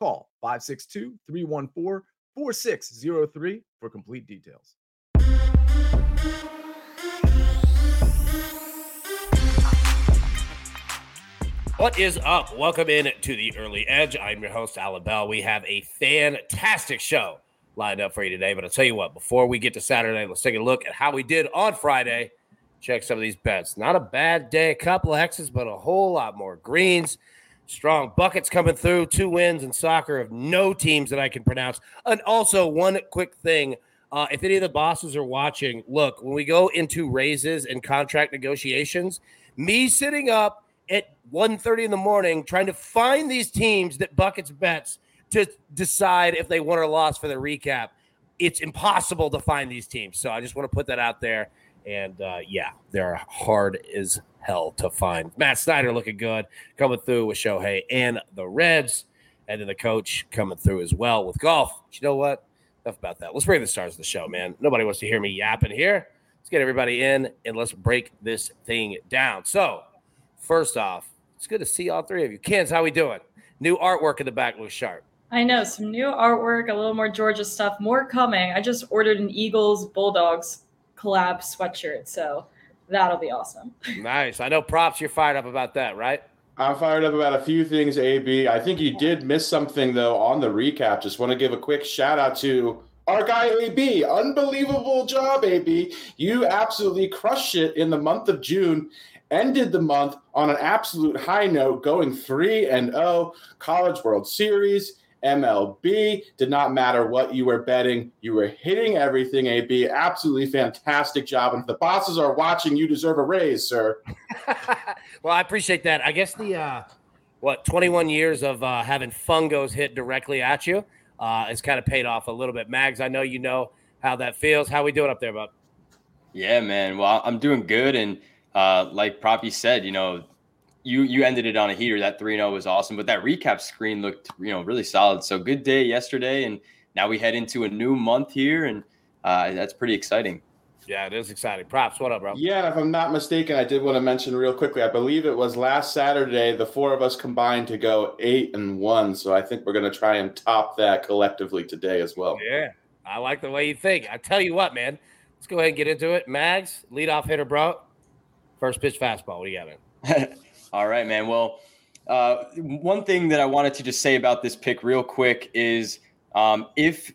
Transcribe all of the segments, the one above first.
Call 562-314-4603 for complete details. What is up? Welcome in to the Early Edge. I'm your host, Allan Bell. We have a fantastic show lined up for you today. But I'll tell you what, before we get to Saturday, let's take a look at how we did on Friday. Check some of these bets. Not a bad day, a couple of X's, but a whole lot more greens. Strong buckets coming through, two wins in soccer of no teams that I can pronounce. And also, one quick thing uh, if any of the bosses are watching, look, when we go into raises and contract negotiations, me sitting up at 1.30 in the morning trying to find these teams that buckets bets to decide if they won or lost for the recap. It's impossible to find these teams. So I just want to put that out there. And uh, yeah, they're hard as hell to find. Matt Snyder looking good, coming through with Shohei and the Reds. And then the coach coming through as well with golf. But you know what? Enough about that. Let's bring the stars of the show, man. Nobody wants to hear me yapping here. Let's get everybody in and let's break this thing down. So, first off, it's good to see all three of you. Kens, how we doing? New artwork in the back looks sharp. I know some new artwork, a little more Georgia stuff, more coming. I just ordered an Eagles Bulldogs collab sweatshirt, so that'll be awesome. Nice. I know props. You're fired up about that, right? I'm fired up about a few things, AB. I think you did miss something though on the recap. Just want to give a quick shout out to our guy AB. Unbelievable job, AB. You absolutely crushed it in the month of June. Ended the month on an absolute high note, going 3 and 0, College World Series, MLB. Did not matter what you were betting. You were hitting everything, AB. Absolutely fantastic job. And if the bosses are watching, you deserve a raise, sir. well, I appreciate that. I guess the, uh, what, 21 years of uh, having fungos hit directly at you uh, has kind of paid off a little bit. Mags, I know you know how that feels. How we doing up there, bud? Yeah, man. Well, I'm doing good. And uh, like Proppy said, you know, you you ended it on a heater. That 3-0 was awesome, but that recap screen looked, you know, really solid. So good day yesterday and now we head into a new month here and uh, that's pretty exciting. Yeah, it is exciting. Props, what up, bro? Yeah, if I'm not mistaken, I did want to mention real quickly. I believe it was last Saturday, the four of us combined to go eight and one. So I think we're going to try and top that collectively today as well. Yeah, I like the way you think. I tell you what, man. Let's go ahead and get into it. Mags, lead off hitter, bro. First pitch fastball. What do you got, man? All right, man. Well, uh, one thing that I wanted to just say about this pick real quick is um, if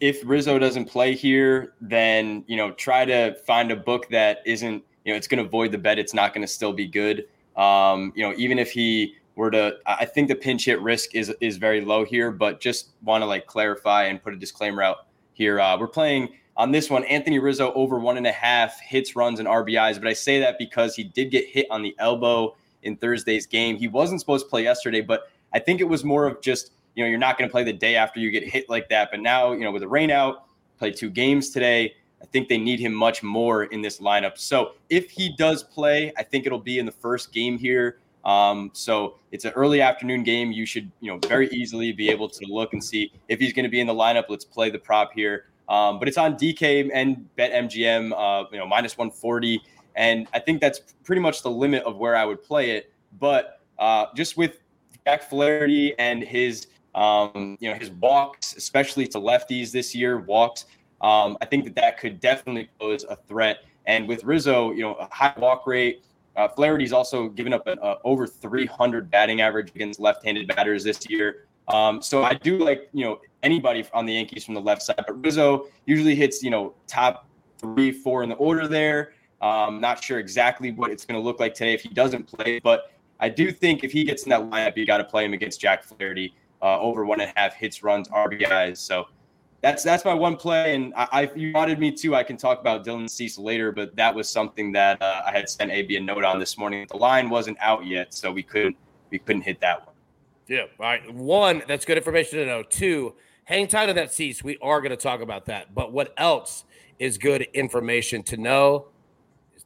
if Rizzo doesn't play here, then you know try to find a book that isn't you know it's going to void the bet. It's not going to still be good. Um, you know, even if he were to, I think the pinch hit risk is is very low here. But just want to like clarify and put a disclaimer out here. Uh, we're playing on this one. Anthony Rizzo over one and a half hits, runs, and RBIs. But I say that because he did get hit on the elbow in Thursday's game. He wasn't supposed to play yesterday, but I think it was more of just, you know, you're not going to play the day after you get hit like that. But now, you know, with the rain out, play two games today. I think they need him much more in this lineup. So if he does play, I think it'll be in the first game here. Um, so it's an early afternoon game. You should, you know, very easily be able to look and see if he's going to be in the lineup. Let's play the prop here. Um, but it's on DK and BetMGM, uh, you know, minus 140. And I think that's pretty much the limit of where I would play it. But uh, just with Jack Flaherty and his, um, you know, his walks, especially to lefties this year, walks, um, I think that that could definitely pose a threat. And with Rizzo, you know, a high walk rate. Uh, Flaherty's also given up an uh, over 300 batting average against left-handed batters this year. Um, so I do like, you know, anybody on the Yankees from the left side, but Rizzo usually hits, you know, top three, four in the order there. Um, not sure exactly what it's going to look like today if he doesn't play, but I do think if he gets in that lineup, you got to play him against Jack Flaherty uh, over one and a half hits, runs, RBIs. So that's that's my one play. And I, I you wanted me to. I can talk about Dylan Cease later, but that was something that uh, I had sent AB a note on this morning. The line wasn't out yet, so we couldn't we couldn't hit that one. Yeah. All right. One, that's good information to know. Two, hang tight on that Cease. We are going to talk about that. But what else is good information to know?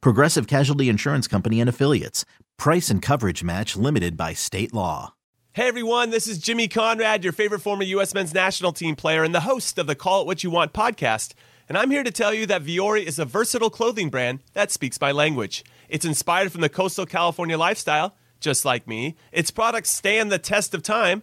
Progressive Casualty Insurance Company and Affiliates. Price and coverage match limited by state law. Hey everyone, this is Jimmy Conrad, your favorite former U.S. men's national team player and the host of the Call It What You Want podcast. And I'm here to tell you that Vuori is a versatile clothing brand that speaks my language. It's inspired from the coastal California lifestyle, just like me. Its products stand the test of time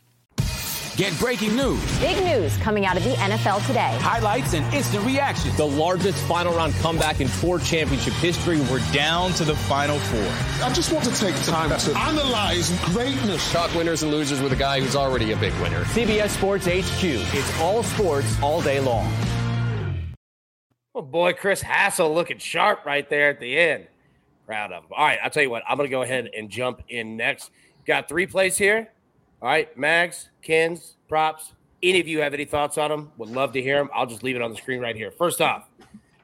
Get breaking news. Big news coming out of the NFL today. Highlights and instant reaction. The largest final round comeback in tour championship history. We're down to the final four. I just want to take time to analyze greatness. Talk winners and losers with a guy who's already a big winner. CBS Sports HQ. It's all sports all day long. Oh boy, Chris Hassel looking sharp right there at the end. Proud of him. All right, I'll tell you what, I'm going to go ahead and jump in next. Got three plays here. All right, Mags, Kins, props. Any of you have any thoughts on them? Would love to hear them. I'll just leave it on the screen right here. First off,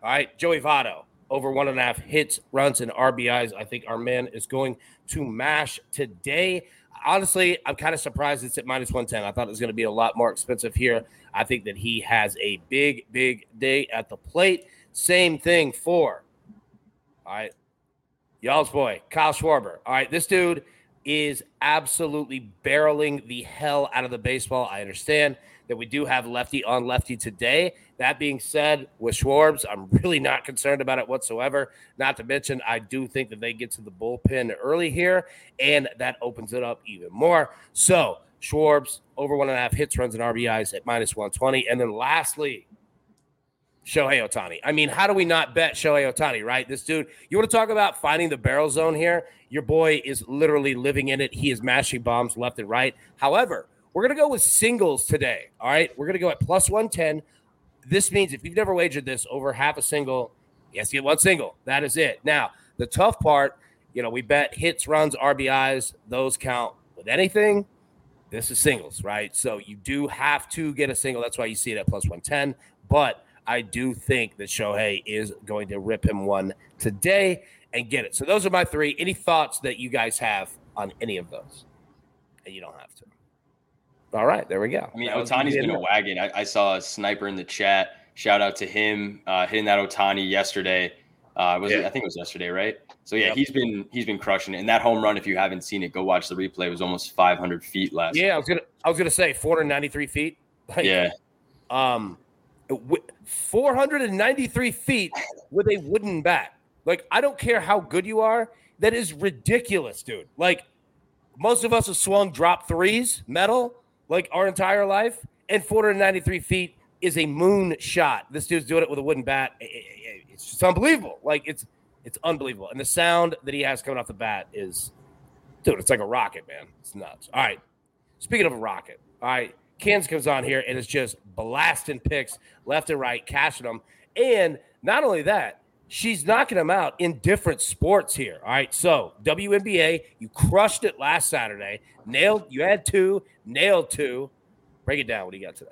all right, Joey Votto over one and a half hits, runs, and RBIs. I think our man is going to mash today. Honestly, I'm kind of surprised it's at minus 110. I thought it was going to be a lot more expensive here. I think that he has a big, big day at the plate. Same thing for, all right, y'all's boy, Kyle Schwarber. All right, this dude – is absolutely barreling the hell out of the baseball. I understand that we do have lefty on lefty today. That being said, with Schwarbs, I'm really not concerned about it whatsoever. Not to mention, I do think that they get to the bullpen early here, and that opens it up even more. So, Schwarbs over one and a half hits, runs, and RBIs at minus 120. And then lastly, Shohei Ohtani. I mean, how do we not bet Shohei Ohtani, right? This dude, you want to talk about finding the barrel zone here? Your boy is literally living in it. He is mashing bombs left and right. However, we're going to go with singles today. All right. We're going to go at plus 110. This means if you've never wagered this over half a single, yes, get one single. That is it. Now, the tough part, you know, we bet hits, runs, RBIs, those count with anything. This is singles, right? So you do have to get a single. That's why you see it at plus 110. But I do think that Shohei is going to rip him one today and get it. So those are my three. Any thoughts that you guys have on any of those? And you don't have to. All right, there we go. I mean, Ohtani's been a wagon. I, I, saw a sniper in the chat. Shout out to him uh, hitting that Ohtani yesterday. Uh, was yeah. it, I think it was yesterday, right? So yeah, yep. he's been he's been crushing it. And that home run, if you haven't seen it, go watch the replay. It was almost 500 feet last. Yeah, I was gonna I was gonna say 493 feet. Like, yeah. Um, 493 feet with a wooden bat. Like, I don't care how good you are. That is ridiculous, dude. Like, most of us have swung drop threes, metal, like our entire life, and 493 feet is a moon shot. This dude's doing it with a wooden bat. It's just unbelievable. Like, it's It's unbelievable. And the sound that he has coming off the bat is, dude, it's like a rocket, man. It's nuts. All right. Speaking of a rocket, all right. Kansas comes on here and is just blasting picks left and right, cashing them. And not only that, she's knocking them out in different sports here. All right. So, WNBA, you crushed it last Saturday. Nailed, you had two, nailed two. Break it down. What do you got today?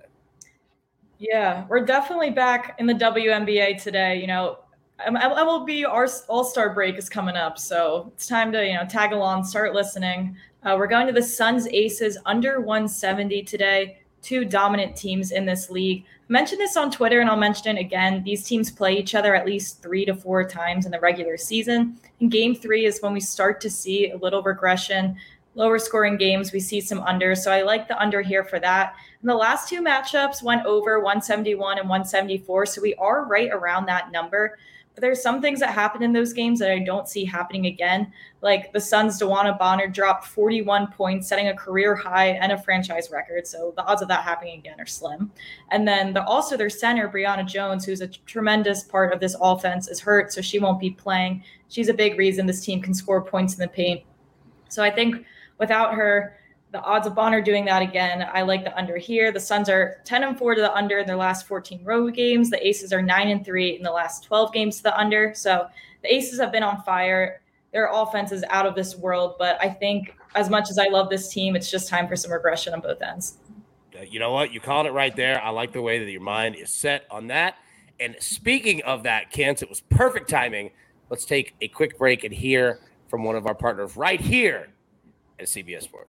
Yeah, we're definitely back in the WNBA today. You know, MLB our All Star break is coming up, so it's time to you know tag along, start listening. Uh, we're going to the Suns Aces under 170 today. Two dominant teams in this league. Mentioned this on Twitter, and I'll mention it again. These teams play each other at least three to four times in the regular season. And Game Three is when we start to see a little regression lower scoring games, we see some under. So I like the under here for that. And the last two matchups went over 171 and 174. So we are right around that number. There's some things that happen in those games that I don't see happening again. Like the Suns' DeWanna Bonner dropped 41 points, setting a career high and a franchise record. So the odds of that happening again are slim. And then the, also their center, Brionna Jones, who's a tremendous part of this offense, is hurt. So she won't be playing. She's a big reason this team can score points in the paint. So I think without her, the odds of Bonner doing that again, I like the under here. The Suns are 10 and 4 to the under in their last 14 road games. The Aces are 9 and 3 in the last 12 games to the under. So the Aces have been on fire. Their offense is out of this world, but I think as much as I love this team, it's just time for some regression on both ends. Uh, you know what? You called it right there. I like the way that your mind is set on that. And speaking of that, Kent, it was perfect timing. Let's take a quick break and hear from one of our partners right here at CBS Sports.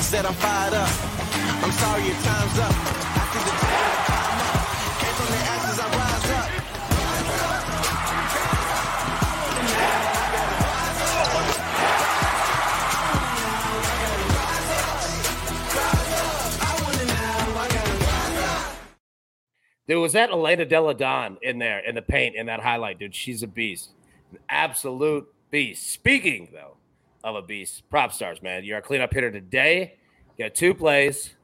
Said I'm fired up. I'm sorry your time's up. I the time. Came from the ashes, I rise up. Dude, was that Elena Delle Donne in there in the paint in that highlight, dude? She's a beast. An absolute beast. Speaking, though, of a beast, Propstarz, man. You're a cleanup hitter today. You got two plays.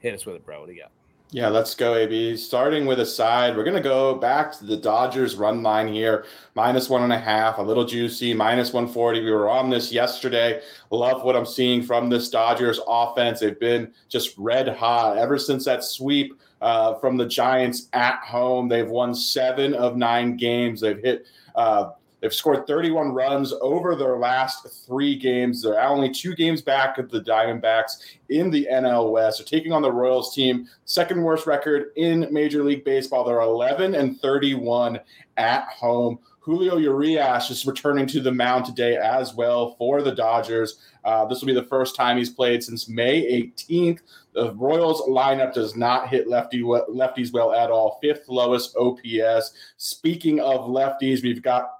Hit us with it, bro. What do you got? Yeah, let's go, AB. Starting with a side, we're going to go back to the Dodgers run line here. Minus one and a half, a little juicy, minus 140. We were on this yesterday. Love what I'm seeing from this Dodgers offense. They've been just red hot ever since that sweep uh, from the Giants at home. They've won seven of nine games. They've hit uh, They've scored 31 runs over their last three games. They're only two games back of the Diamondbacks in the NL West. They're taking on the Royals team, second worst record in Major League Baseball. They're 11 and 31 at home. Julio Urias is returning to the mound today as well for the Dodgers. Uh, this will be the first time he's played since May 18th. The Royals lineup does not hit lefty lefties well at all. Fifth lowest OPS. Speaking of lefties, we've got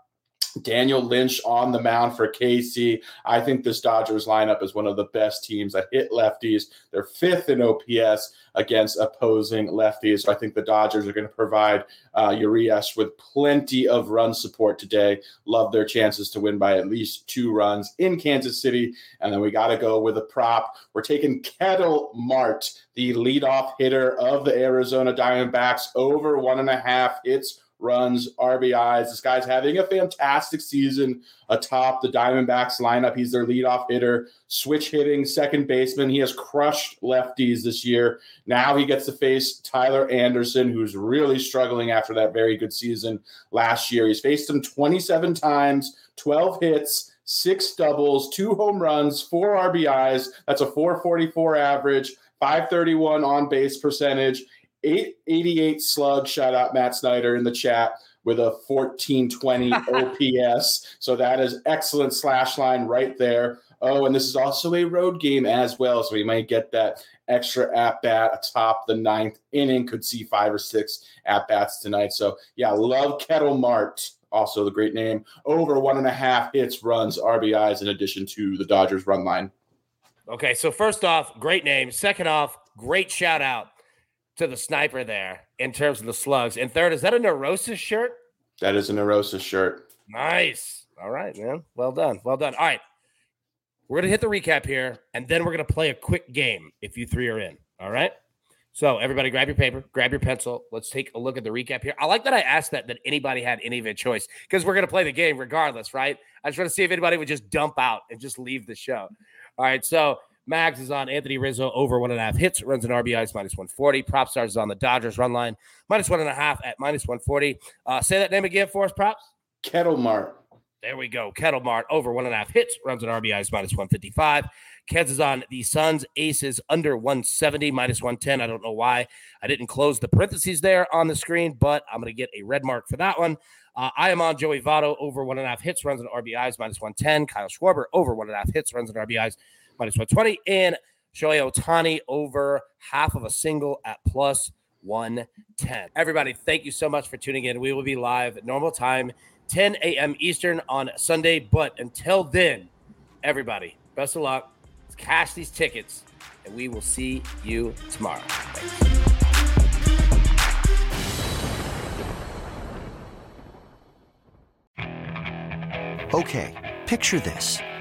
Daniel Lynch on the mound for KC. I think this Dodgers lineup is one of the best teams that hit lefties. They're fifth in OPS against opposing lefties. So I think the Dodgers are going to provide uh, Urias with plenty of run support today. Love their chances to win by at least two runs in Kansas City. And then we got to go with a prop. We're taking Ketel Marte, the leadoff hitter of the Arizona Diamondbacks, over one and a half hits runs, RBIs. This guy's having a fantastic season atop the Diamondbacks lineup. He's their leadoff hitter, switch hitting second baseman. He has crushed lefties this year. Now he gets to face Tyler Anderson, who's really struggling after that very good season last year. He's faced him 27 times, 12 hits. Six doubles, two home runs, four RBIs. That's a 444 average, 531 on base percentage 888 slug. Shout out Matt Snyder in the chat with a 1420 OPS. So that is excellent slash line right there. Oh, and this is also a road game as well. So we might get that extra at bat atop the ninth inning. Could see five or six at bats tonight. So yeah, love Ketel Marte. Also the great name. Over one and a half hits, runs, RBIs in addition to the Dodgers run line. Okay, so first off, great name. Second off, great shout out to the sniper there in terms of the slugs. And third, is that a neurosis shirt? That is a neurosis shirt. Nice. All right, man. Well done. Well done. All right. We're going to hit the recap here, and then we're going to play a quick game if you three are in. All right. So, everybody, grab your paper, grab your pencil. Let's take a look at the recap here. I like that I asked that, that anybody had any of a choice because we're going to play the game regardless, right? I just want to see if anybody would just dump out and just leave the show. All right. So, Mags is on Anthony Rizzo over one and a half hits, runs an RBIs minus 140. Propstarz is on the Dodgers run line minus one and a half at minus 140. Uh, say that name again for us, props. Ketel Marte. There we go. Ketel Marte over one and a half hits, runs an RBIs minus 155. Keds is on the Suns Aces under 170 minus 110. I don't know why I didn't close the parentheses there on the screen, but I'm going to get a red mark for that one. Uh, I am on Joey Votto over one and a half hits, runs an RBIs minus 110. Kyle Schwarber over one and a half hits, runs an RBIs minus 120. And Shohei Ohtani over half of a single at plus 110. Everybody, thank you so much for tuning in. We will be live at normal time, 10 a.m. Eastern on Sunday. But until then, everybody, best of luck. Let's cash these tickets, and we will see you tomorrow. Thanks. Okay, picture this.